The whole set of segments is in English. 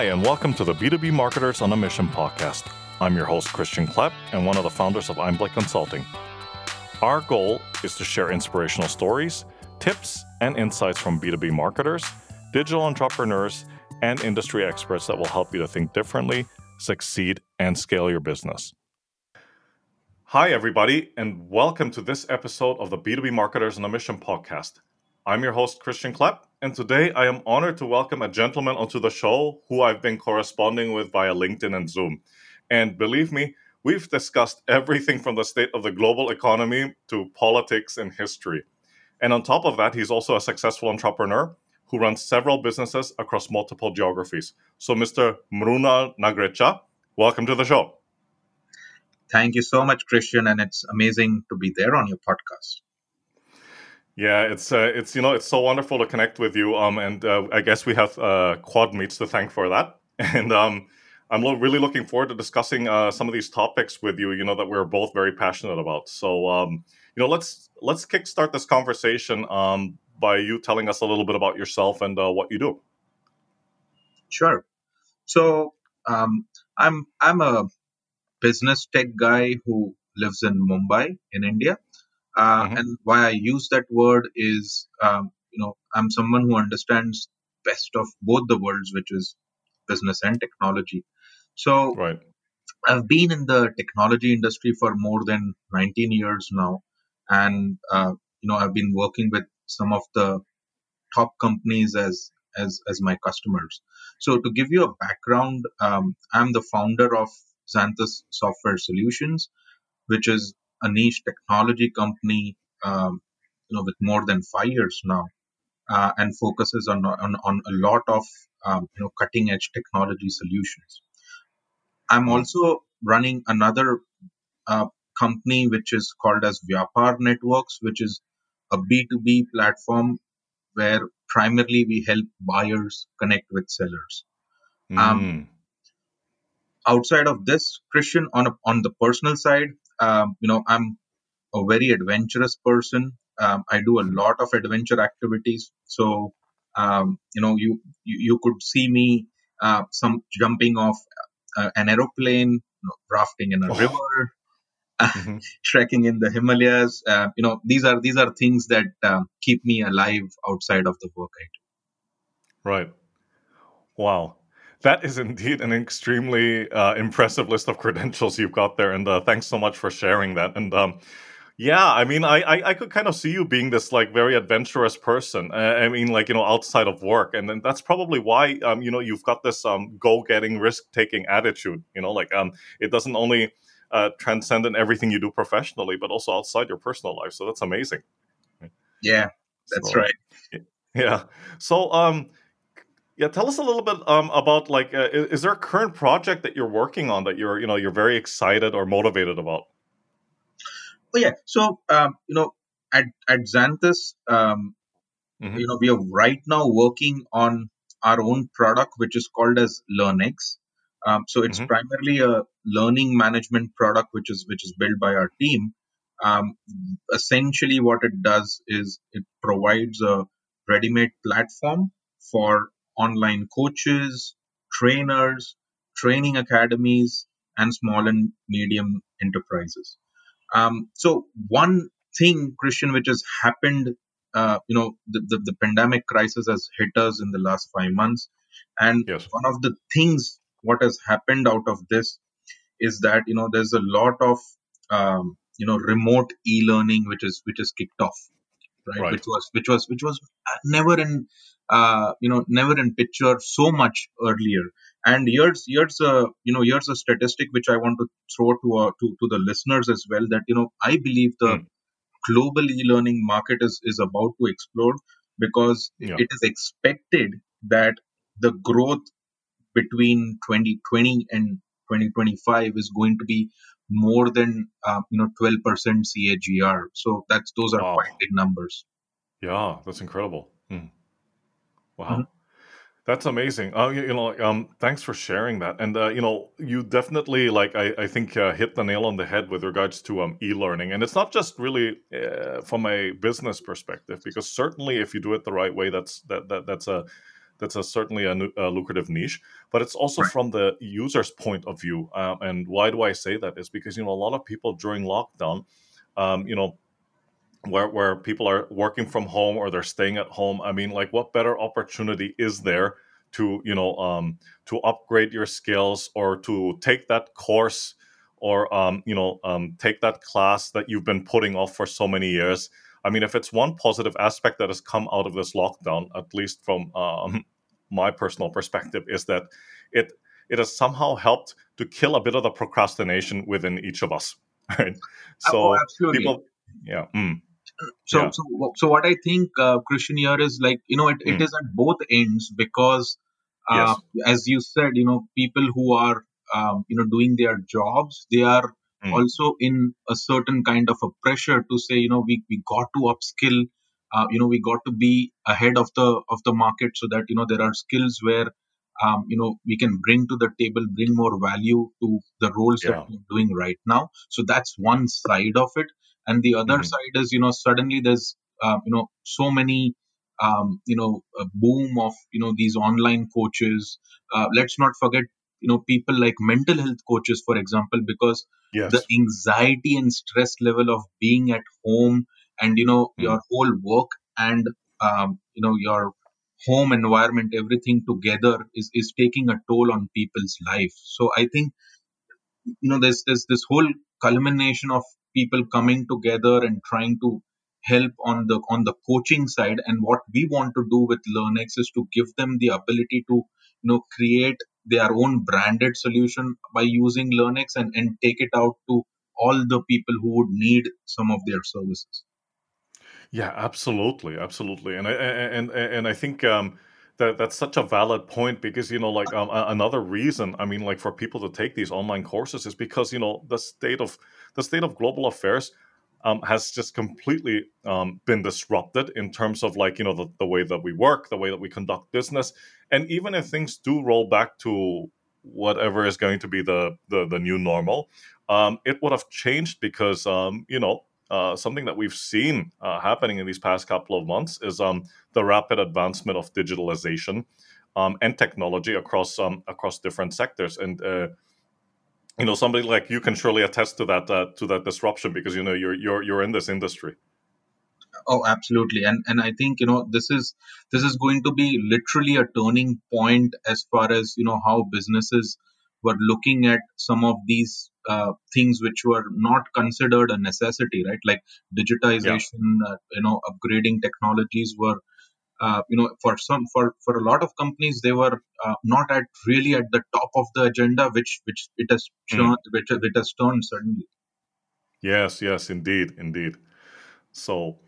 Hi, and welcome to the B2B Marketers on a Mission podcast. I'm your host, Christian Klepp, and one of the founders of Einblick Consulting. Our goal is to share inspirational stories, tips, and insights from B2B marketers, digital entrepreneurs, and industry experts that will help you to think differently, succeed, and scale your business. Hi, everybody, and welcome to this episode of the B2B Marketers on a Mission podcast. I'm your host, Christian Klepp, and today I am honored to welcome a gentleman onto the show who I've been corresponding with via LinkedIn and Zoom. And believe me, we've discussed everything from the state of the global economy to politics and history. And on top of that, he's also a successful entrepreneur who runs several businesses across multiple geographies. So, Mr. Mrunal Nagrecha, welcome to the show. Thank you so much, Christian, and it's amazing to be there on your podcast. Yeah, it's uh, it's you know it's so wonderful to connect with you. Um, and uh, I guess we have uh, Quad Meets to thank for that. And um, I'm lo- really looking forward to discussing uh, some of these topics with you. You know that we're both very passionate about. So um, you know, let's let's kickstart this conversation um, by you telling us a little bit about yourself and uh, what you do. Sure. So um, I'm I'm a business tech guy who lives in Mumbai in India. Uh, mm-hmm. And why I use that word is, um, you know, I'm someone who understands best of both the worlds, which is business and technology. So right. I've been in the technology industry for more than 19 years now, and uh, you know, I've been working with some of the top companies as as as my customers. So to give you a background, um, I'm the founder of Xanthus Software Solutions, which is a niche technology company, um, you know, with more than five years now, uh, and focuses on, on, on a lot of um, you know cutting edge technology solutions. I'm hmm. also running another uh, company which is called as Vyapar Networks, which is a B2B platform where primarily we help buyers connect with sellers. Mm. Um, outside of this, Christian, on a, on the personal side, um, you know, I'm a very adventurous person. Um, I do a lot of adventure activities. So, um, you know, you, you, you could see me uh, some jumping off uh, an aeroplane, you know, rafting in a oh. river, mm-hmm. trekking in the Himalayas. Uh, you know, these are these are things that um, keep me alive outside of the work I do. Right. Wow. That is indeed an extremely uh, impressive list of credentials you've got there, and uh, thanks so much for sharing that. And um, yeah, I mean, I, I, I could kind of see you being this like very adventurous person. Uh, I mean, like you know, outside of work, and then that's probably why um, you know you've got this um, go-getting, risk-taking attitude. You know, like um, it doesn't only uh, transcend in everything you do professionally, but also outside your personal life. So that's amazing. Yeah, that's so, right. Yeah. So um yeah, tell us a little bit um, about like, uh, is there a current project that you're working on that you're, you know, you're very excited or motivated about? Oh yeah, so um, you know, at at Xanthus, um, mm-hmm. you know, we are right now working on our own product, which is called as LearnX. Um, so it's mm-hmm. primarily a learning management product, which is which is built by our team. Um, essentially, what it does is it provides a ready-made platform for online coaches, trainers, training academies, and small and medium enterprises. Um, so one thing, Christian, which has happened, uh, you know, the, the, the, pandemic crisis has hit us in the last five months. And yes. one of the things, what has happened out of this is that, you know, there's a lot of, um, you know, remote e-learning, which is, which is kicked off, right? right? Which was, which was, which was never in uh, you know never in picture so much earlier and here's here's a you know here's a statistic which i want to throw to uh, to, to the listeners as well that you know i believe the mm. global e-learning market is is about to explode because yeah. it is expected that the growth between 2020 and 2025 is going to be more than uh, you know 12% CAGR. So that's those are wow. quite big numbers. Yeah, that's incredible. Hmm. Wow. Mm-hmm. That's amazing. Uh, you, you, know, um, thanks for sharing that. And uh, you know, you definitely like I, I think uh, hit the nail on the head with regards to um, e-learning, and it's not just really uh, from a business perspective, because certainly if you do it the right way, that's that, that that's a that's a certainly a, a, lucrative niche, but it's also right. from the user's point of view. Um, and why do I say that? Is because you know a lot of people during lockdown, um, you know, where where people are working from home or they're staying at home. I mean, like, what better opportunity is there to you know um, to upgrade your skills or to take that course or um, you know um, take that class that you've been putting off for so many years? I mean, if it's one positive aspect that has come out of this lockdown, at least from um, my personal perspective, is that it it has somehow helped to kill a bit of the procrastination within each of us. Right? So oh, people, yeah. Mm. So, yeah. so, so what I think, uh, Christian, here is like you know, it, mm. it is at both ends because, uh, yes. as you said, you know, people who are um, you know doing their jobs, they are mm. also in a certain kind of a pressure to say, you know, we, we got to upskill, uh, you know, we got to be ahead of the of the market so that you know there are skills where um, you know we can bring to the table, bring more value to the roles yeah. that we're doing right now. So that's one side of it, and the other mm-hmm. side is you know suddenly there's uh, you know so many um, you know a boom of you know these online coaches. Uh, let's not forget you know people like mental health coaches for example because yes. the anxiety and stress level of being at home and you know mm. your whole work and um, you know your home environment everything together is is taking a toll on people's life so i think you know there's there's this whole culmination of people coming together and trying to help on the on the coaching side. And what we want to do with LearnX is to give them the ability to you know create their own branded solution by using LearnX and, and take it out to all the people who would need some of their services. Yeah absolutely absolutely. And i and and i think um that that's such a valid point because you know like um, another reason i mean like for people to take these online courses is because you know the state of the state of global affairs um, has just completely um, been disrupted in terms of like you know the, the way that we work the way that we conduct business. And even if things do roll back to whatever is going to be the the, the new normal um, it would have changed because um, you know uh, something that we've seen uh, happening in these past couple of months is um, the rapid advancement of digitalization um, and technology across across different sectors. And uh, you know somebody like you can surely attest to that uh, to that disruption because you know you're you're you're in this industry. Oh absolutely. And and i think you know this is this is going to be literally a turning point as far as you know how businesses were looking at some of these uh, things which were not considered a necessity right like digitization yeah. uh, you know upgrading technologies were uh, you know for some for for a lot of companies they were uh, not at really at the top of the agenda which which it has turned mm. which it has turned suddenly yes yes indeed indeed so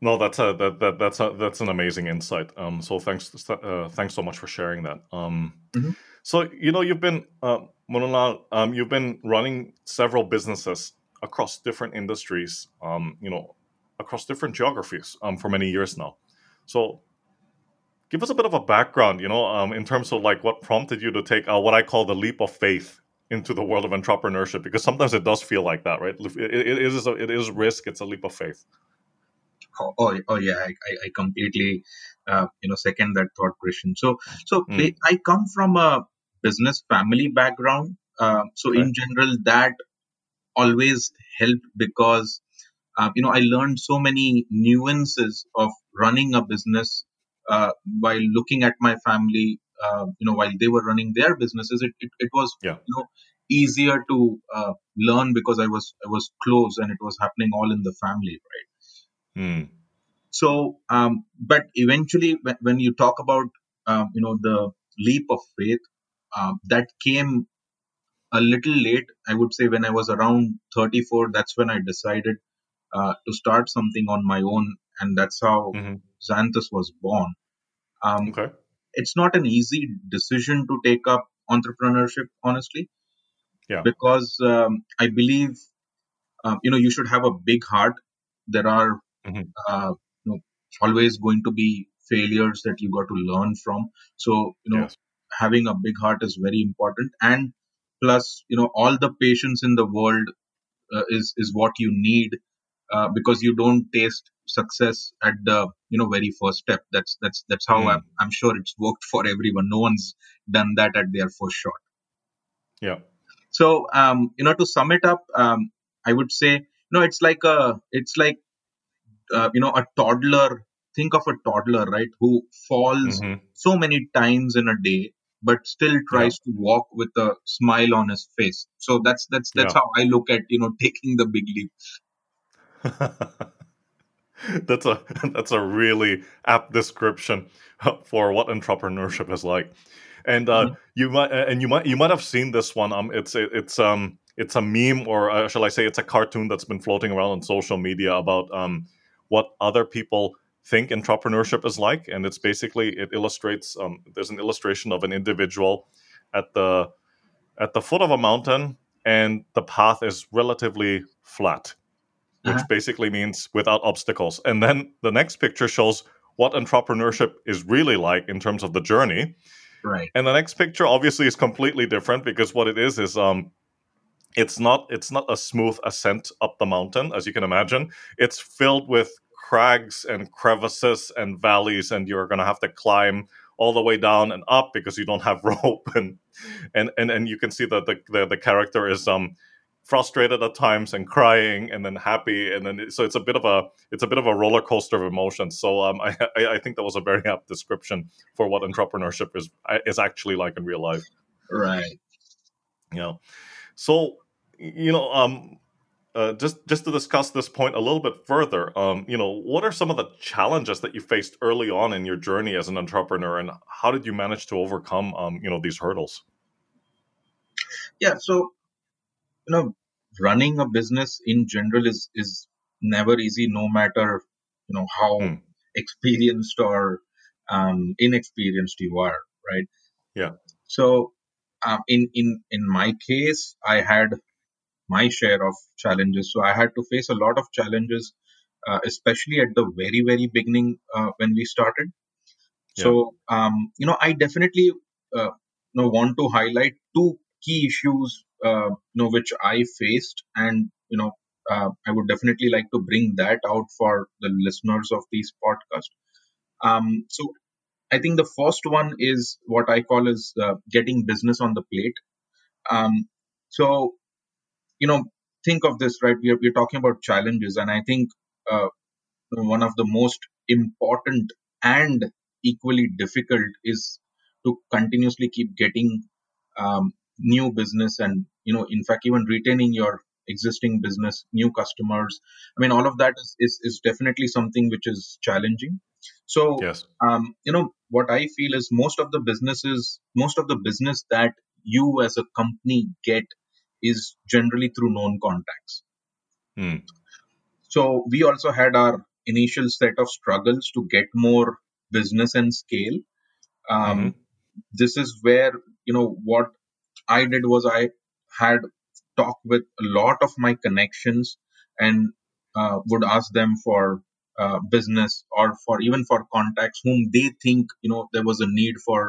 no that's a that, that that's a that's an amazing insight um so thanks uh, thanks so much for sharing that um mm-hmm. So you know you've been uh, um you've been running several businesses across different industries um you know across different geographies um for many years now so give us a bit of a background, you know, um, in terms of like what prompted you to take uh, what I call the leap of faith into the world of entrepreneurship, because sometimes it does feel like that, right? it, it is a, it is risk. It's a leap of faith. Oh, oh, oh yeah, I, I completely, uh, you know, second that thought, Christian. So, so mm. I come from a business family background. Uh, so in general, that always helped because uh, you know i learned so many nuances of running a business uh, while looking at my family uh, you know while they were running their businesses it, it, it was yeah. you know easier to uh, learn because i was i was close and it was happening all in the family right mm. so um, but eventually when, when you talk about um, you know the leap of faith um, that came a little late i would say when i was around 34 that's when i decided uh, to start something on my own, and that's how mm-hmm. Xanthus was born. Um, okay. It's not an easy decision to take up entrepreneurship, honestly. Yeah. Because um, I believe, um, you know, you should have a big heart. There are, mm-hmm. uh, you know, always going to be failures that you got to learn from. So, you know, yes. Having a big heart is very important. And plus, you know, all the patience in the world uh, is is what you need uh, because you don't taste success at the you know very first step that's that's that's how Mm. I'm, I'm sure it's worked for everyone no one's done that at their first shot Yeah. so um you know to sum it up um i would say you know it's like a it's like uh, you know a toddler think of a toddler right who falls Mhm. so many times in a day but still tries to walk with a smile on his face so that's that's that's Yeah. how i look at you know taking the big leap that's a that's a really apt description for what entrepreneurship is like. And uh, Mhm. you might and you might you might have seen this one. Um, it's it's um it's a meme or uh, shall I say it's a cartoon that's been floating around on social media about um what other people think entrepreneurship is like, and it's basically it illustrates um there's an illustration of an individual at the at the foot of a mountain, and the path is relatively flat which Uh-huh. basically means without obstacles. And then the next picture shows what entrepreneurship is really like in terms of the journey. right And the next picture obviously is completely different because what it is is um it's not it's not a smooth ascent up the mountain as you can imagine. It's filled with crags and crevices and valleys and you're going to have to climb all the way down and up because you don't have rope. And and and, and you can see that the, the the character is um frustrated at times and crying and then happy. And then so it's a bit of a it's a bit of a roller coaster of emotions. So um I, I i think that was a very apt description for what entrepreneurship is is actually like in real life. Right. You know so you know um uh, just just to discuss this point a little bit further um you know what are some of the challenges that you faced early on in your journey as an entrepreneur and how did you manage to overcome um you know these hurdles yeah so you know running a business in general is is never easy no matter you know how Hmm. experienced or um, inexperienced you are right Yeah. so um, in in in my case i had my share of challenges. So i had to face a lot of challenges uh, especially at the very very beginning uh, when we started. So um, you know i definitely uh, you know want to highlight two key issues uh, you know which i faced. And you know uh, i would definitely like to bring that out for the listeners of these podcast. um, so i think the first one is what i call is uh, getting business on the plate. Um, so you know think of this right? We're, we're talking about challenges and i think uh, one of the most important and equally difficult is to continuously keep getting um, new business and you know in fact even retaining your existing business new customers. I mean all of that is, is, is definitely something which is challenging. So yes. um, you know what i feel is most of the businesses most of the business that you as a company get is generally through known contacts Hmm. so we also had our initial set of struggles to get more business and scale um, Mhm. this is where you know what i did was i had talked with a lot of my connections and uh, would ask them for uh, business or for even for contacts whom they think you know there was a need for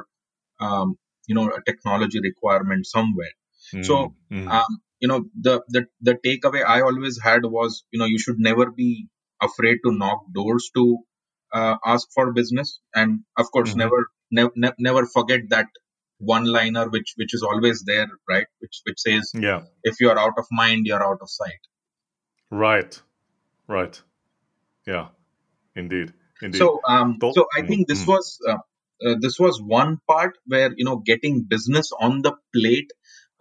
um, you know a technology requirement somewhere so Mm, mm. um, you know the, the the takeaway i always had was you know you should never be afraid to knock doors to uh, ask for business and of course Mhm. never ne- ne- never forget that one liner which which is always there right which which says yeah if you're out of mind you're out of sight Right. Right. Yeah. Indeed. Indeed. so um Don't- so i mm, think this mm. was uh, uh, this was one part where you know getting business on the plate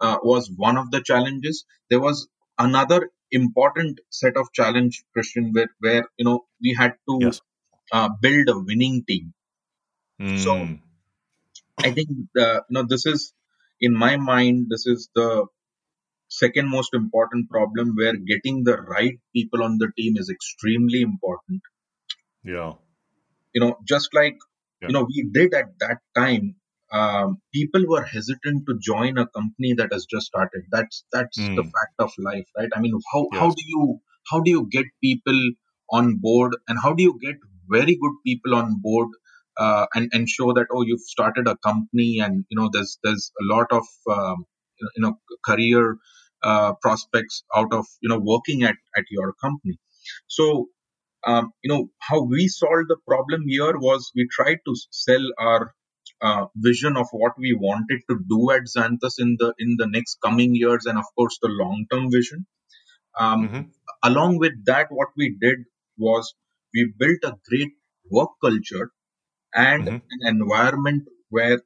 uh, was one of the challenges there was another important set of challenge christian where where you know we had to Yes. uh, build a winning team so Mm, i think uh, you know this is in my mind this is the second most important problem where getting the right people on the team is extremely important yeah. you know just like Yeah. you know we did at that time um, people were hesitant to join a company that has just started. That's that's the Mm. fact of life right? I mean how how do you how do you get people on board and how do you get very good people on board uh, and and show that oh you've started a company and you know there's there's a lot of um, you know career uh, prospects out of you know working at at your company. So um, you know how we solved the problem here was we tried to sell our uh, vision of what we wanted to do at Xanthus in the in the next coming years, and of course the long term vision. Um, mm-hmm. Along with that, what we did was we built a great work culture and mm-hmm. an environment where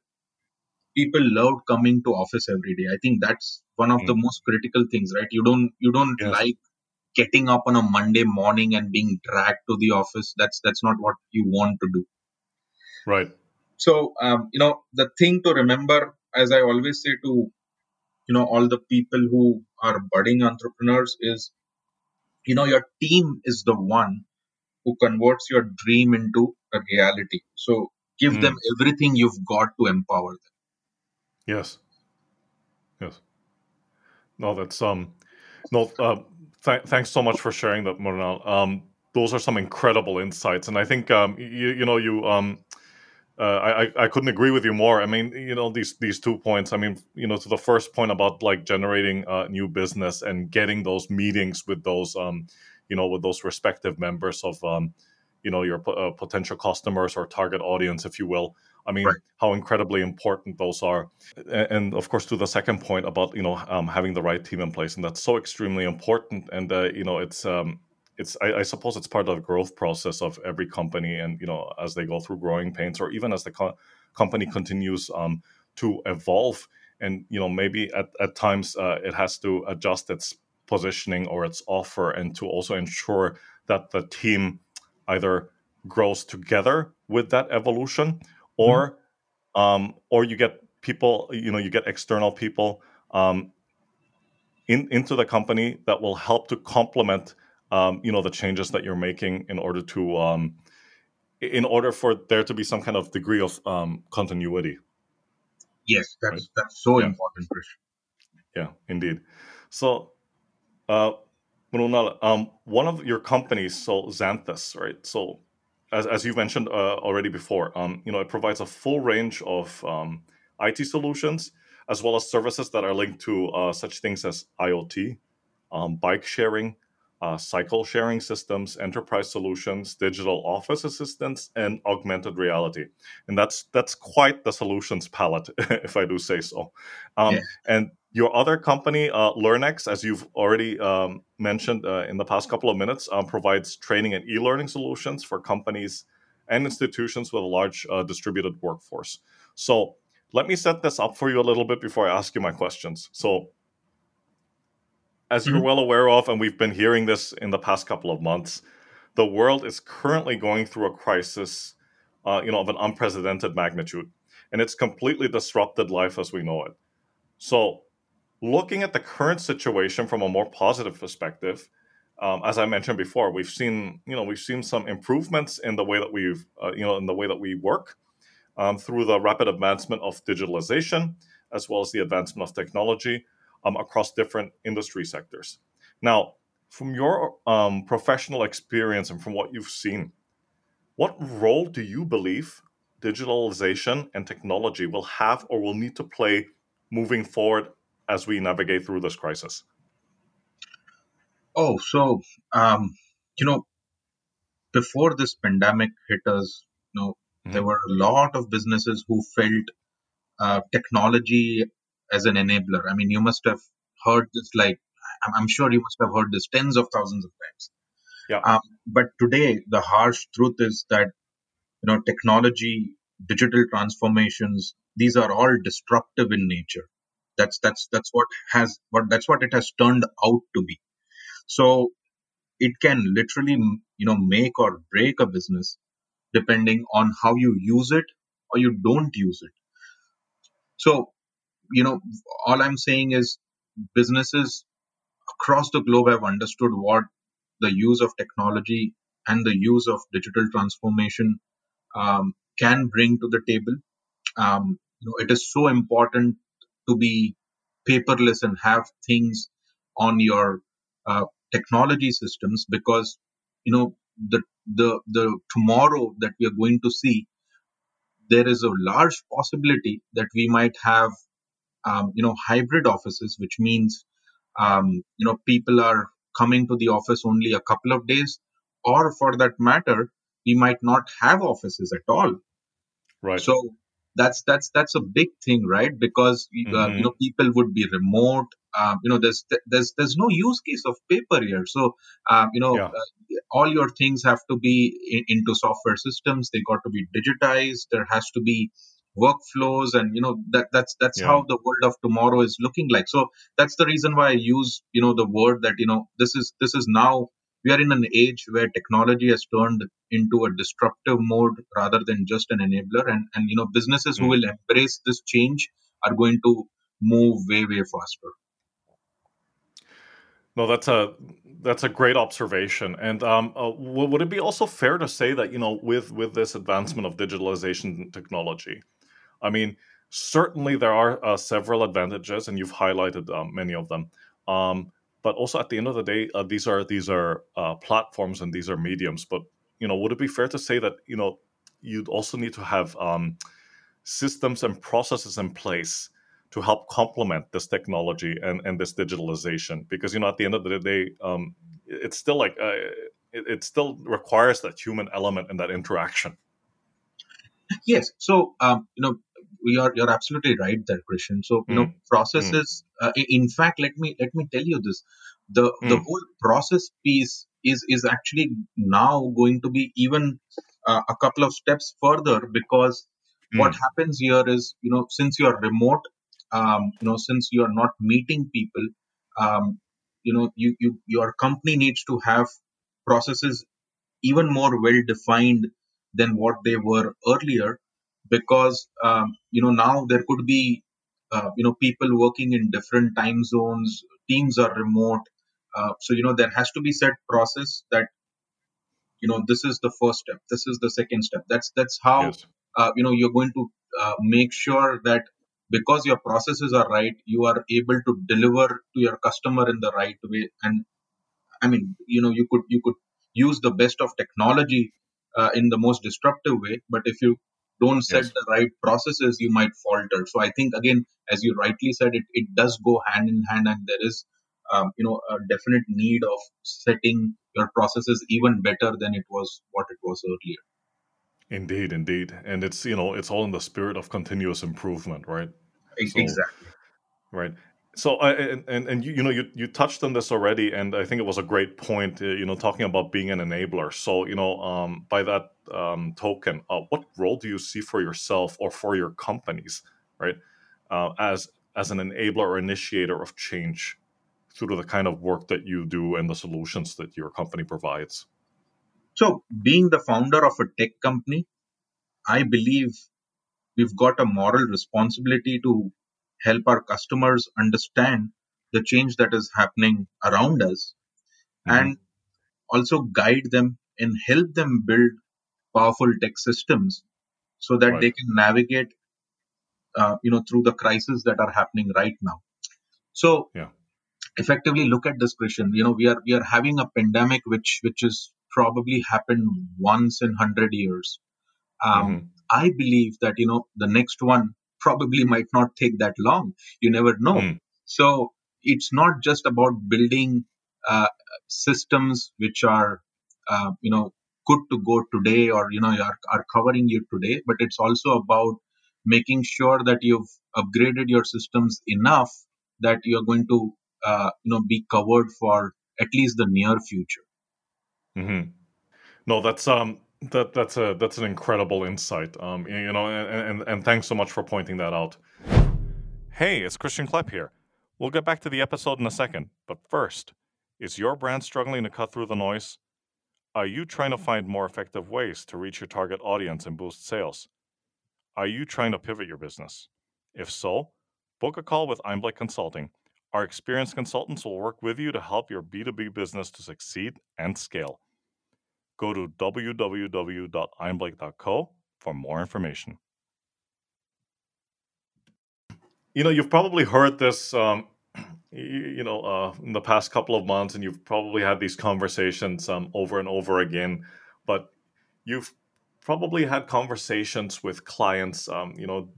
people loved coming to office every day. I think that's one of mm-hmm. the most critical things, right? You don't you don't yes. like getting up on a Monday morning and being dragged to the office. That's that's not what you want to do. Right. So um, you know the thing to remember, as I always say to you know all the people who are budding entrepreneurs, is you know your team is the one who converts your dream into a reality. So give mm. them everything you've got to empower them. Yes. Yes. No, that's um, no. Uh, th- thanks so much for sharing that, Mrunal. Um, those are some incredible insights, and I think um, you you know you um, uh, I I couldn't agree with you more. I mean, you know these these two points. I mean, you know, to the first point about like generating uh, new business and getting those meetings with those um, you know, with those respective members of um, you know, your uh, potential customers or target audience, if you will. I mean, right. how incredibly important those are, and of course, to the second point about you know um, having the right team in place, and that's so extremely important. And uh, you know, it's um, it's I, I, suppose it's part of the growth process of every company, and you know, as they go through growing pains, or even as the co- company continues um, to evolve, and you know, maybe at at times uh, it has to adjust its positioning or its offer, and to also ensure that the team either grows together with that evolution or mm-hmm. um, or you get people you know you get external people um, in, into the company that will help to complement um, you know the changes that you're making in order to um, in order for there to be some kind of degree of um, continuity yes that's right? that's so yeah. important yeah indeed so uh, um, one of your companies, so Xanthus, right? So as, as you mentioned uh, already before, um, you know, it provides a full range of um, IT solutions as well as services that are linked to uh, such things as IoT, um, bike sharing, uh, cycle sharing systems, enterprise solutions, digital office assistants, and augmented reality. And that's that's quite the solutions palette, if I do say so. Um, yeah. And your other company, uh, LearnX, as you've already um, mentioned uh, in the past couple of minutes, um, provides training and e-learning solutions for companies and institutions with a large uh, distributed workforce. So let me set this up for you a little bit before I ask you my questions. So, as mm-hmm. you're well aware of, and we've been hearing this in the past couple of months, the world is currently going through a crisis, uh, you know, of an unprecedented magnitude, and it's completely disrupted life as we know it. So looking at the current situation from a more positive perspective, um, as I mentioned before, we've seen you know we've seen some improvements in the way that we've uh, you know in the way that we work um, through the rapid advancement of digitalization as well as the advancement of technology um, across different industry sectors. Now, from your um, professional experience and from what you've seen, what role do you believe digitalization and technology will have or will need to play moving forward as we navigate through this crisis? Oh, so um, you know, before this pandemic hit us, you know, mm-hmm. there were a lot of businesses who felt uh, technology as an enabler. I mean, you must have heard this like I'm sure you must have heard this tens of thousands of times. Yeah. Um, but today, the harsh truth is that you know technology, digital transformations, these are all disruptive in nature that's that's that's what has what that's what it has turned out to be so it can literally you know make or break a business depending on how you use it or you don't use it so you know all i'm saying is businesses across the globe have understood what the use of technology and the use of digital transformation um, can bring to the table. Um, you know, it is so important to be paperless and have things on your uh, technology systems because you know the the the tomorrow that we are going to see there is a large possibility that we might have um, you know hybrid offices which means um, you know people are coming to the office only a couple of days or for that matter, we might not have offices at all. Right. So that's that's that's a big thing, right? Because uh, Mhm. you know people would be remote. Um, you know, there's there's there's no use case of paper here. So um, you know, Yeah. uh, all your things have to be in, into software systems. They got to be digitized. There has to be workflows, and you know that that's that's Yeah. how the world of tomorrow is looking like. So that's the reason why I use you know the word that you know this is this is now we are in an age where technology has turned into a disruptive mode rather than just an enabler and and you know businesses who Mm. will embrace this change are going to move way way faster No, that's a that's a great observation. And um, uh, w- would it be also fair to say that you know, with with this advancement of digitalization technology, I mean, certainly there are uh, several advantages, and you've highlighted um, many of them. Um, but also, at the end of the day, uh, these are these are uh, platforms and these are mediums. But you know, would it be fair to say that you know you'd also need to have um, systems and processes in place to help complement this technology and, and this digitalization because you know at the end of the day um, it's still like uh, it, it still requires that human element and that interaction yes so um, you know we are you're absolutely right there christian so you know Mm. processes uh, in fact let me let me tell you this the the Mm. whole process piece is is actually now going to be even uh, a couple of steps further because what Mm. happens here is you know since you are remote um, you know since you are not meeting people um, you know you, you your company needs to have processes even more well defined than what they were earlier because um, you know now there could be uh, you know people working in different time zones teams are remote uh, so you know there has to be set process that you know this is the first step this is the second step. That's that's how yes. uh, you know you're going to uh, make sure that because your processes are right you are able to deliver to your customer in the right way. And i mean you know you could you could use the best of technology uh, in the most disruptive way but if you don't set yes. the right processes you might falter. So i think again as you rightly said it, it does go hand in hand and there is um, you know a definite need of setting your processes even better than it was what it was earlier. Indeed indeed. And it's you know it's all in the spirit of continuous improvement right? So exactly. Right. So, I and and, and you, you know you you touched on this already, and I think it was a great point. Uh, you know, talking about being an enabler. So, you know, um, by that um, token, uh, what role do you see for yourself or for your companies, right, uh, as as an enabler or initiator of change through the kind of work that you do and the solutions that your company provides? So, being the founder of a tech company, I believe we've got a moral responsibility to help our customers understand the change that is happening around us hmm and also guide them and help them build powerful tech systems so that Right. they can navigate uh, you know through the crises that are happening right now. So Yeah. effectively look at this question. You know we are we are having a pandemic which which is probably happened once in 100 years. Um, hmm I believe that you know the next one probably might not take that long. You never know. Mm. So it's not just about building uh, systems which are uh, you know good to go today or you know are, are covering you today, but it's also about making sure that you've upgraded your systems enough that you're going to uh, you know be covered for at least the near future. hmm No, that's um that that's a that's an incredible insight. Um, you know, and, and and thanks so much for pointing that out. Hey, it's Christian Klepp here. We'll get back to the episode in a second, but first, is your brand struggling to cut through the noise? Are you trying to find more effective ways to reach your target audience and boost sales? Are you trying to pivot your business? If so, book a call with Einblick Consulting. Our experienced consultants will work with you to help your B2B business to succeed and scale. Go to www.einblick.co for more information. You know, you've probably heard this, um, you know, uh, in the past couple of months, and you've probably had these conversations um, over and over again. But you've probably had conversations with clients, um, you know,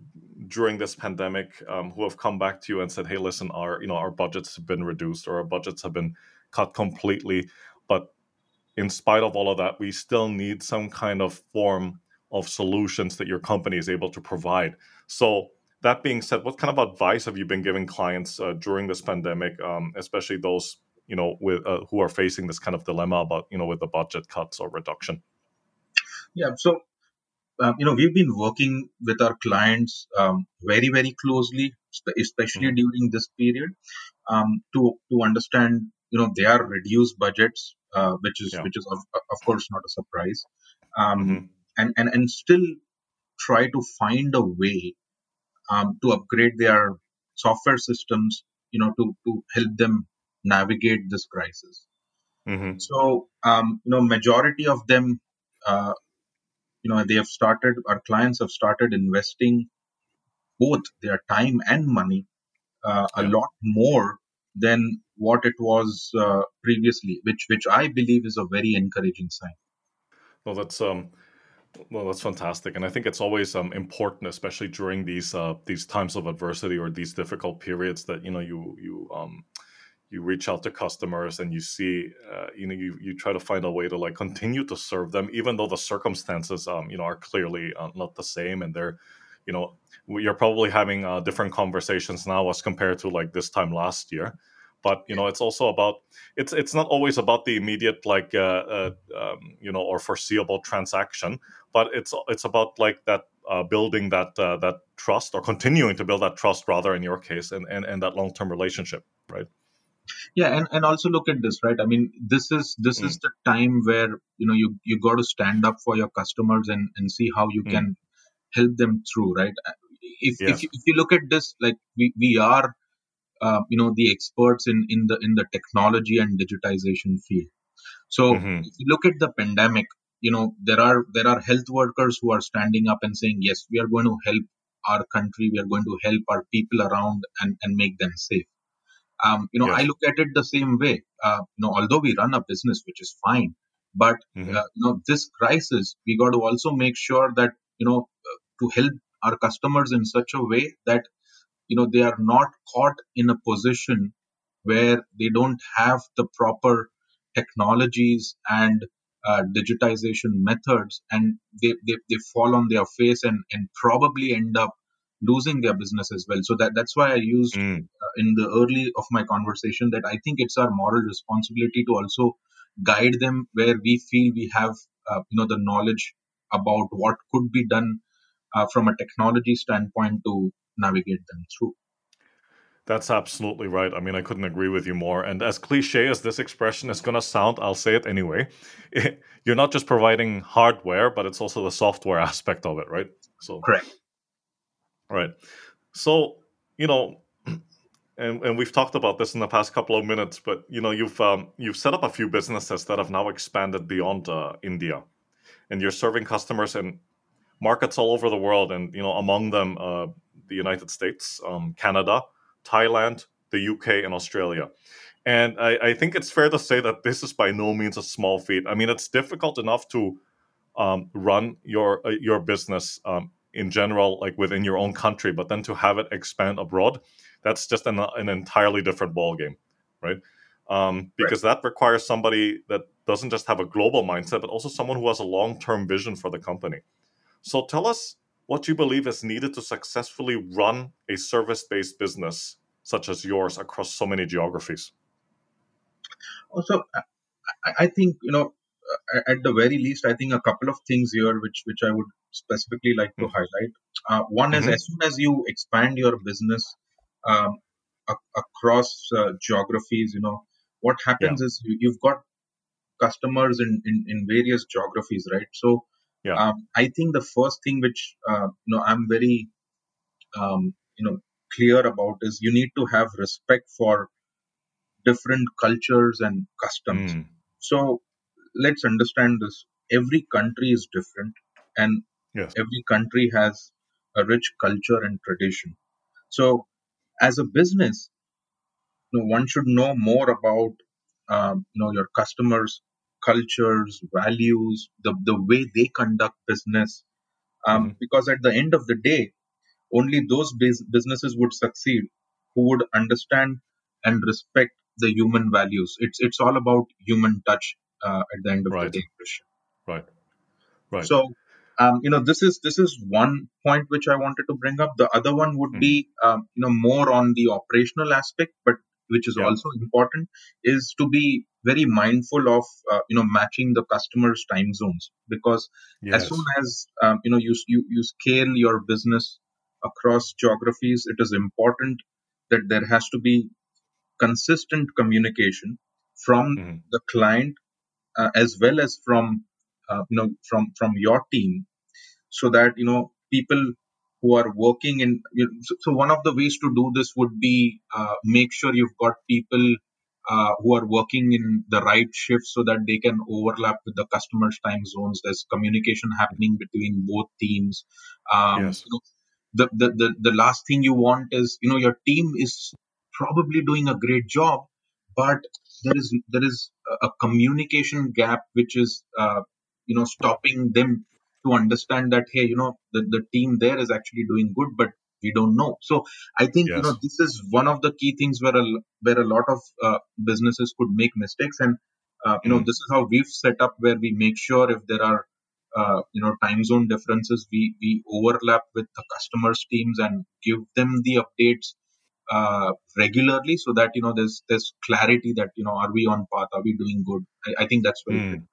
during this pandemic, um, who have come back to you and said, "Hey, listen, our you know our budgets have been reduced, or our budgets have been cut completely." But in spite of all of that, we still need some kind of form of solutions that your company is able to provide. So, that being said, what kind of advice have you been giving clients uh, during this pandemic, um, especially those you know with uh, who are facing this kind of dilemma about you know with the budget cuts or reduction? Yeah, so um, you know we've been working with our clients um, very very closely, especially mm-hmm. during this period, um, to to understand you know their reduced budgets, uh, which is yeah. which is of, of, course not a surprise, um, mm-hmm. and and and still try to find a way um, to upgrade their software systems, you know, to to help them navigate this crisis. Mm-hmm. So, um, you know, majority of them, uh, you know, they have started. Our clients have started investing both their time and money uh, yeah. a lot more than what it was uh, previously, which which I believe is a very encouraging sign. Well, that's um, well, that's fantastic, and I think it's always um, important, especially during these uh, these times of adversity or these difficult periods, that you know you you um, you reach out to customers and you see uh, you know you, you try to find a way to like continue to serve them, even though the circumstances um, you know are clearly uh, not the same, and they're you know you're probably having uh, different conversations now as compared to like this time last year but you know it's also about it's it's not always about the immediate like uh, uh, um, you know or foreseeable transaction but it's it's about like that uh, building that uh, that trust or continuing to build that trust rather in your case and and, and that long-term relationship right yeah and, and also look at this right i mean this is this mm. is the time where you know you you got to stand up for your customers and and see how you mm. can help them through right if, yes. if, if you look at this like we, we are uh, you know the experts in in the in the technology and digitization field so mm-hmm. if you look at the pandemic you know there are there are health workers who are standing up and saying yes we are going to help our country we are going to help our people around and and make them safe um, you know yes. i look at it the same way uh, you know although we run a business which is fine but mm-hmm. uh, you know this crisis we got to also make sure that you know to help our customers in such a way that you know they are not caught in a position where they don't have the proper technologies and uh, digitization methods and they, they, they fall on their face and, and probably end up losing their business as well so that that's why i used mm. uh, in the early of my conversation that i think it's our moral responsibility to also guide them where we feel we have uh, you know the knowledge about what could be done uh, from a technology standpoint to navigate them through. That's absolutely right. I mean, I couldn't agree with you more. And as cliche as this expression is going to sound, I'll say it anyway. You're not just providing hardware, but it's also the software aspect of it, right? So correct. Right. So you know, and, and we've talked about this in the past couple of minutes, but you know, you've um, you've set up a few businesses that have now expanded beyond uh, India, and you're serving customers in markets all over the world, and you know, among them, uh, the United States, um, Canada, Thailand, the UK, and Australia. And I, I, think it's fair to say that this is by no means a small feat. I mean, it's difficult enough to um, run your uh, your business um, in general, like within your own country, but then to have it expand abroad, that's just an, an entirely different ballgame, right? Um, because right. that requires somebody that doesn't just have a global mindset, but also someone who has a long term vision for the company. So tell us what you believe is needed to successfully run a service based business such as yours across so many geographies? Also, I think, you know, at the very least, I think a couple of things here which, which I would specifically like to mm-hmm. highlight. Uh, one is mm-hmm. as soon as you expand your business um, a- across uh, geographies, you know, what happens yeah. is you, have got customers in, in, in various geographies, right? So yeah. Um, I think the first thing which uh, you know I'm very um, you know clear about is you need to have respect for different cultures and customs. Mm. So let's understand this. Every country is different, and yes. every country has a rich culture and tradition. So, as a business, you know, one should know more about um, you know your customers cultures, values, the, the way they conduct business. Um, mm-hmm. Because at the end of the day, only those businesses would succeed who would understand and respect the human values. It's it's all about human touch uh, at the end of Right. the day. Right. Right. So, um, you know, this is this is one point which I wanted to bring up. The other one would be, um, you know, more on the operational aspect, but which is Yeah. also important, is to be very mindful of, uh, you know, matching the customer's time zones because yes. as soon as um, you know you, you you scale your business across geographies, it is important that there has to be consistent communication from Mhm. the client uh, as well as from uh, you know from from your team so that you know people who are working in you know, so, so one of the ways to do this would be uh, make sure you've got people uh, who are working in the right shift so that they can overlap with the customer's time zones there's communication happening between both teams um, Yes. you know, the, the the the last thing you want is you know your team is probably doing a great job but there is there is a, communication gap which is uh, you know stopping them to understand that hey you know the, the team there is actually doing good but we don't know. So i think you know this is one of the key things where a, where a lot of uh, businesses could make mistakes. And uh, you know Mm. this is how we've set up where we make sure if there are uh, you know time zone differences we we overlap with the customers teams and give them the updates uh, regularly so that you know there's there's clarity that you know are we on path? Are we doing good? I, I think that's very Mm.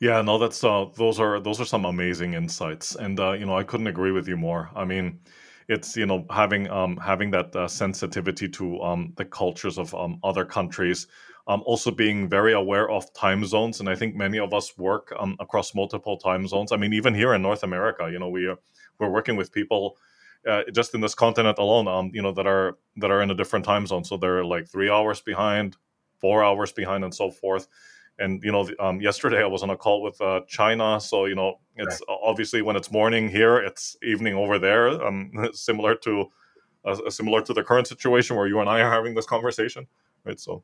Yeah, no, that's uh, those are those are some amazing insights, and uh, you know, I couldn't agree with you more. I mean, it's you know having um, having that uh, sensitivity to um, the cultures of um, other countries, um, also being very aware of time zones, and I think many of us work um, across multiple time zones. I mean, even here in North America, you know, we are we're working with people uh, just in this continent alone, um, you know, that are that are in a different time zone, so they're like three hours behind, four hours behind, and so forth and you know um, yesterday i was on a call with uh, china so you know it's obviously when it's morning here it's evening over there um, similar to uh, similar to the current situation where you and i are having this conversation right so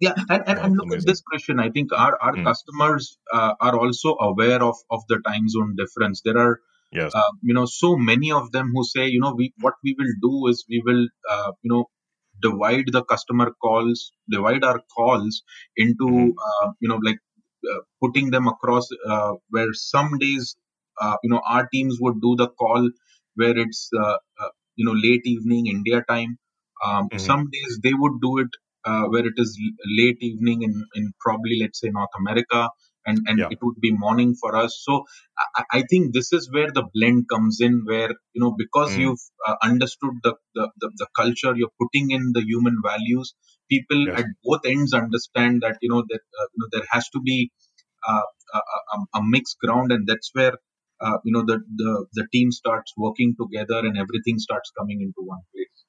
yeah and, and, and look amazing. at this question i think our, our Mm. customers uh, are also aware of of the time zone difference there are yes uh, you know so many of them who say you know we what we will do is we will uh, you know divide the customer calls divide our calls into Mhm. uh, you know like uh, putting them across uh, where some days uh, you know our teams would do the call where it's uh, uh, you know late evening india time um, Mhm. some days they would do it uh, where it is late evening in, in probably let's say north america and and Yeah. it would be morning for us so I, I think this is where the blend comes in where you know because Mm. you've uh, understood the, the, the, the culture you're putting in the human values people Yes. at both ends understand that you know that uh, you know there has to be uh, a, a, a mixed ground and that's where uh, you know the, the the team starts working together and everything starts coming into one place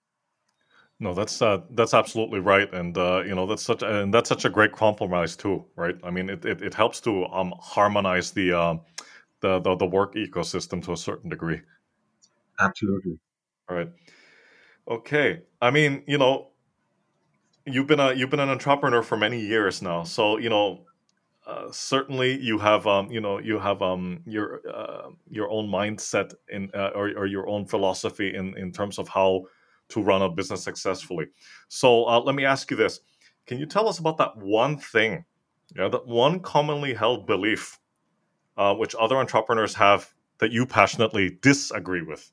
no that's uh, that's absolutely right and uh, you know that's such and that's such a great compromise too right i mean it, it, it helps to um, harmonize the, uh, the the the work ecosystem to a certain degree absolutely All right. Okay. I mean, you know, you've been a you've been an entrepreneur for many years now, so you know, uh, certainly you have um, you know, you have um, your uh, your own mindset in uh, or, or your own philosophy in in terms of how to run a business successfully. So uh, let me ask you this: Can you tell us about that one thing, yeah, that one commonly held belief, uh, which other entrepreneurs have that you passionately disagree with?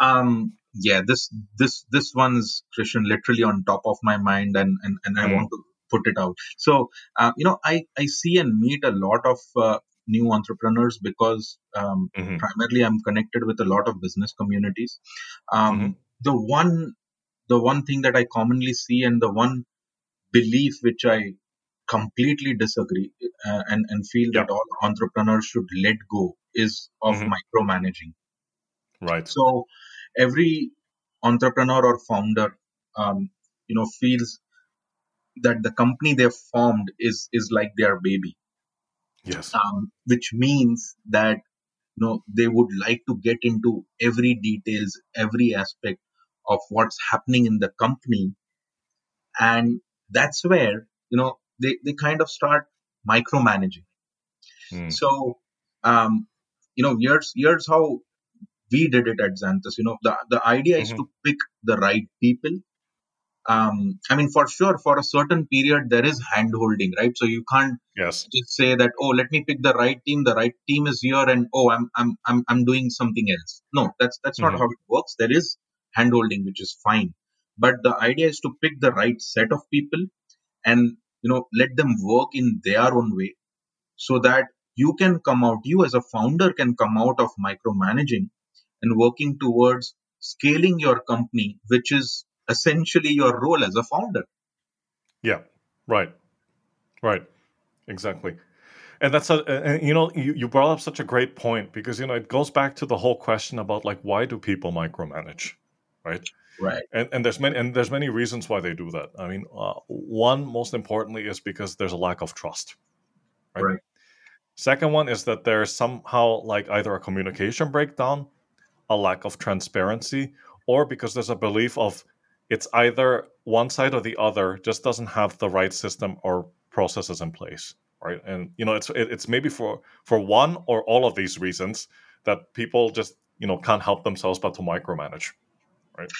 um yeah this this this one's christian literally on top of my mind and and, and i Mm. want to put it out so uh, you know i i see and meet a lot of uh, new entrepreneurs because um, hmm primarily i'm connected with a lot of business communities um, Mhm. the one the one thing that i commonly see and the one belief which i completely disagree uh, and and feel Yeah. that all entrepreneurs should let go is of Mhm. micromanaging Right. so every entrepreneur or founder, um, you know, feels that the company they've formed is is like their baby, Yes. um, which means that you know they would like to get into every details, every aspect of what's happening in the company, and that's where you know they they kind of start micromanaging. Mm. So, um, you know, here's here's how we did it at Xanthus. You know, the the idea is Mhm. to pick the right people um, I mean, for sure, for a certain period, there is hand holding, right? So you can't yes. just say that, oh, let me pick the right team. The right team is here, and oh, I'm I'm I'm I'm doing something else. No, that's that's not Mhm. how it works. There is hand holding, which is fine, but the idea is to pick the right set of people and you know let them work in their own way, so that you can come out. You as a founder can come out of micromanaging and working towards scaling your company, which is essentially your role as a founder. Yeah. Right. Right. Exactly. And that's a, and, you know, you, you brought up such a great point because, you know, it goes back to the whole question about like, why do people micromanage? Right. Right. And, and there's many, and there's many reasons why they do that. I mean, uh, one most importantly is because there's a lack of trust. Right. Right. Second one is that there's somehow like either a communication breakdown, a lack of transparency, or because there's a belief of it's either one side or the other just doesn't have the right system or processes in place right and you know it's it, it's maybe for for one or all of these reasons that people just you know can't help themselves but to micromanage right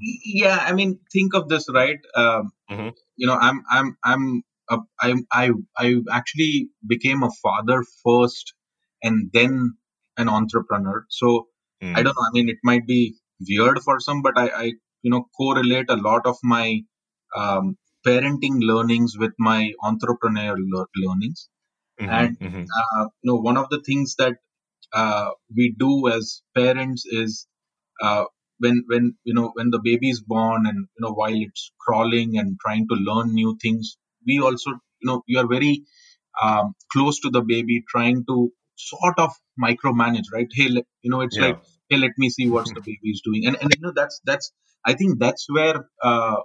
Yeah, I mean, think of this, right? Um, Mhm. You know, I'm, I'm, I'm, a, I'm, I, I actually became a father first, and then an entrepreneur. So Mm. I don't know. I mean, it might be weird for some, but I, I you know, correlate a lot of my um, parenting learnings with my entrepreneurial lear- learnings. Mhm, and- mhm. uh, you know one of the things that uh, we do as parents is uh, when when you know when the baby is born and you know while it's crawling and trying to learn new things we also you know you are very um, close to the baby trying to sort of micromanage right hey let, you know it's Yeah. like hey let me see what the baby is doing and and you know that's that's i think that's where uh,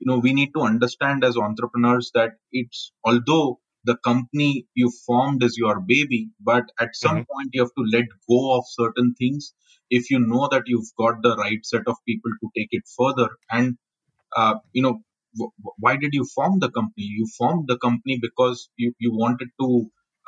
you know we need to understand as entrepreneurs that it's although the company you formed is your baby but at some Mhm. point you have to let go of certain things if you know that you've got the right set of people to take it further and uh, you know w- why did you form the company you formed the company because you, you wanted to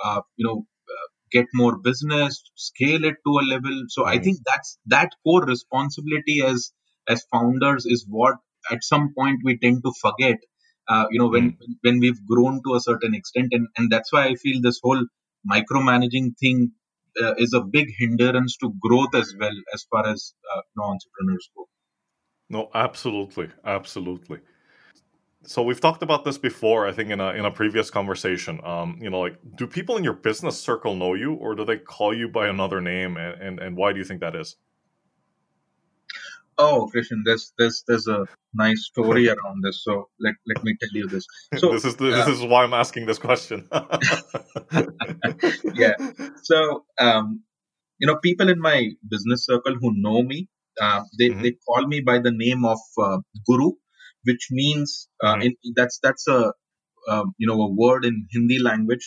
uh, you know uh, get more business scale it to a level so i Mhm. think that's that core responsibility as as founders is what at some point we tend to forget uh, you know when when we've grown to a certain extent. And and that's why i feel this whole micromanaging thing uh, is a big hindrance to growth as well as far as uh, you know, entrepreneurs go. No absolutely. Absolutely. So we've talked about this before i think in a in a previous conversation. Um you know like do people in your business circle know you or do they call you by another name? And and, and why do you think that is Oh, Christian, there's there's there's a nice story around this. So let let me tell you this. So this is the, this uh, is why I'm asking this question. Yeah. so um, you know, people in my business circle who know me, uh, they Mhm. they call me by the name of uh, Guru, which means uh, Mhm. in, that's that's a um, you know a word in Hindi language,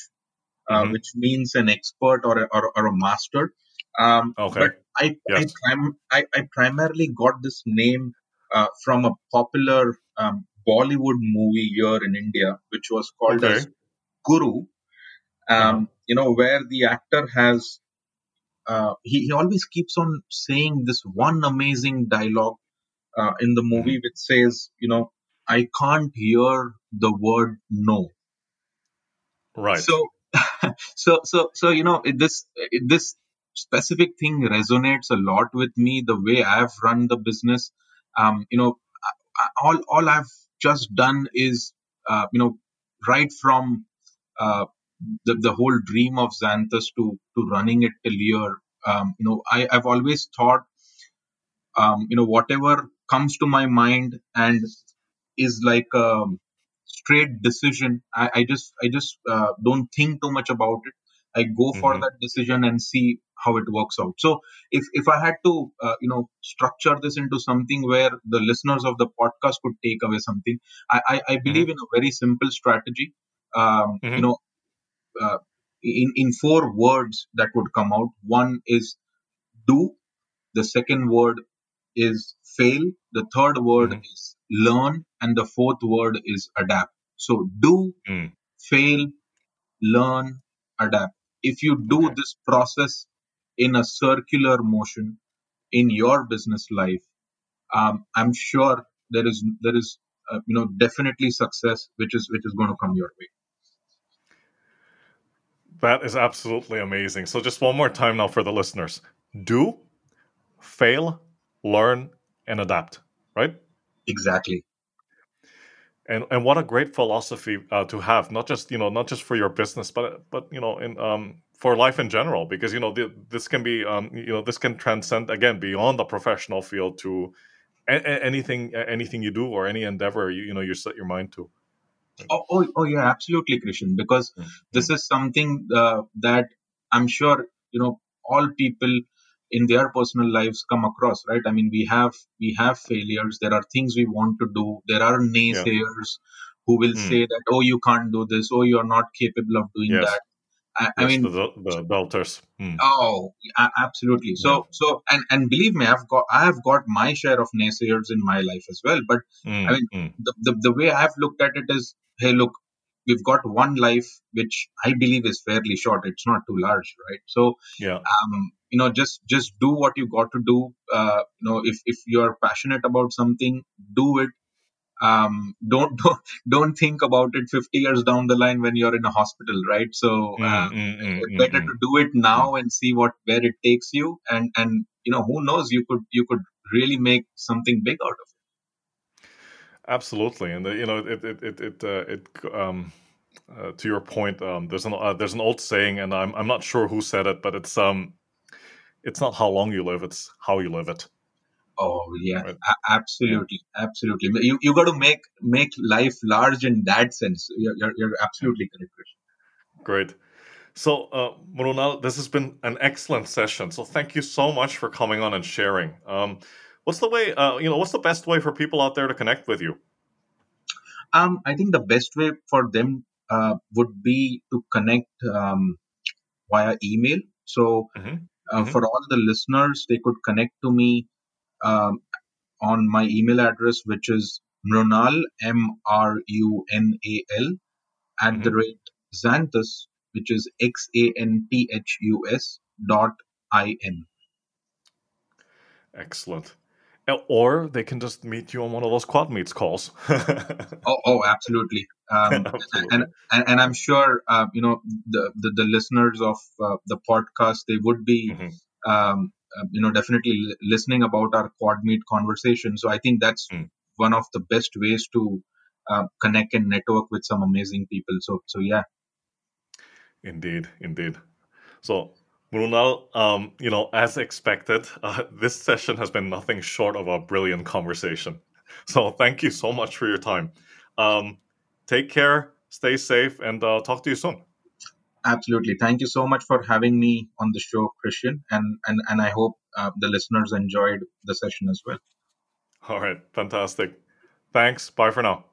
uh, Mhm. which means an expert or a, or, or a master. Um, Okay. But I I, prim- I I primarily got this name uh, from a popular um, Bollywood movie here in India, which was called Okay. as Guru. Um, Uh-huh. You know where the actor has uh, he, he always keeps on saying this one amazing dialogue uh, in the movie which says, you know, I can't hear the word no. Right. So, so, so, so, you know, this, this specific thing resonates a lot with me. The way I've run the business, um, you know, all, all I've just done is, uh, you know, right from uh, the, the whole dream of Xanthus to to running it till here. Um, you know, I, I've always thought, um, you know, whatever comes to my mind and is like a straight decision. I, I just I just uh, don't think too much about it. I go for Mhm. that decision and see how it works out. So if if I had to uh, you know structure this into something where the listeners of the podcast could take away something, I I, I believe in a very simple strategy. Um, You Mhm. know, uh, in in four words that would come out. One is do. The second word is fail. The third word Mhm. is learn, and the fourth word is adapt. So do, Mm. fail, learn, adapt. If you do Okay. this process in a circular motion in your business life, um, I'm sure there is there is uh, you know definitely success which is which is going to come your way. That is absolutely amazing. So just one more time now for the listeners. Do fail learn and adapt right? Exactly and and what a great philosophy uh, to have not just you know not just for your business but but you know in um for life in general because you know the, this can be um you know this can transcend again beyond the professional field to a- a- anything anything you do or any endeavor you, you know you set your mind to oh, oh, oh yeah absolutely christian because mm-hmm. this is something uh, that i'm sure you know all people in their personal lives come across right i mean we have we have failures there are things we want to do there are naysayers yeah. who will mm. say that oh you can't do this oh you're not capable of doing yes. that I, yes, I, mean the, the belters mm. oh absolutely so yeah. so and and believe me i've got i have got my share of naysayers in my life as well but mm. i mean mm. the, the the way i've looked at it is hey look we've got one life which i believe is fairly short it's not too large right so yeah um you know just just do what you got to do. Uh, you know if if you're passionate about something do it. Um, don't, don't don't think about it 50 years down the line when you're in a hospital right? So mm, uh, mm, mm, mm, better mm, to do it now and see what where it takes you. And and you know who knows you could you could really make something big out of it. Absolutely. And the, you know it it it it, uh, it um uh, to your point, um, there's an uh, there's an old saying, and I'm I'm not sure who said it, but it's um it's not how long you live; it's how you live it. Oh yeah, right. a- absolutely, absolutely. You you got to make make life large in that sense. You're you're, you're absolutely correct. Great. So, uh, Mrunal, this has been an excellent session. So, thank you so much for coming on and sharing. Um, what's the way? Uh, you know, what's the best way for people out there to connect with you? Um, I think the best way for them uh, would be to connect um, via email. So, mm-hmm. Uh, mm-hmm. for all the listeners, they could connect to me um, on my email address, which is mrunal, M R U N A L, at mm-hmm. the rate Xanthus, which is X A N T H U S dot I N. Excellent. Or they can just meet you on one of those quad meets calls. oh, oh, absolutely. Um, absolutely. And, and, and I'm sure uh, you know the, the, the listeners of uh, the podcast they would be mm-hmm. um, uh, you know definitely listening about our quad meet conversation. So I think that's mm. one of the best ways to uh, connect and network with some amazing people. So so yeah. Indeed, indeed. So Mrunal, um, you know, as expected, uh, this session has been nothing short of a brilliant conversation. So thank you so much for your time. Um, take care, stay safe, and uh, talk to you soon. Absolutely. Thank you so much for having me on the show, Christian, and and and I hope uh, the listeners enjoyed the session as well. All right, fantastic. Thanks. Bye for now.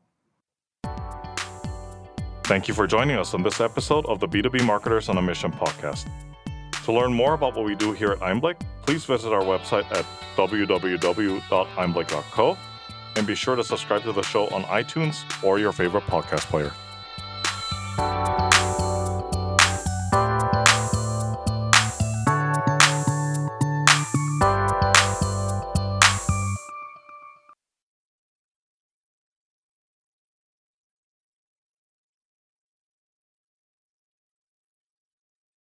Thank you for joining us on this episode of the B2B Marketers on a Mission podcast. To learn more about what we do here at Einblick, please visit our website at www.einblick.co and be sure to subscribe to the show on iTunes or your favorite podcast player.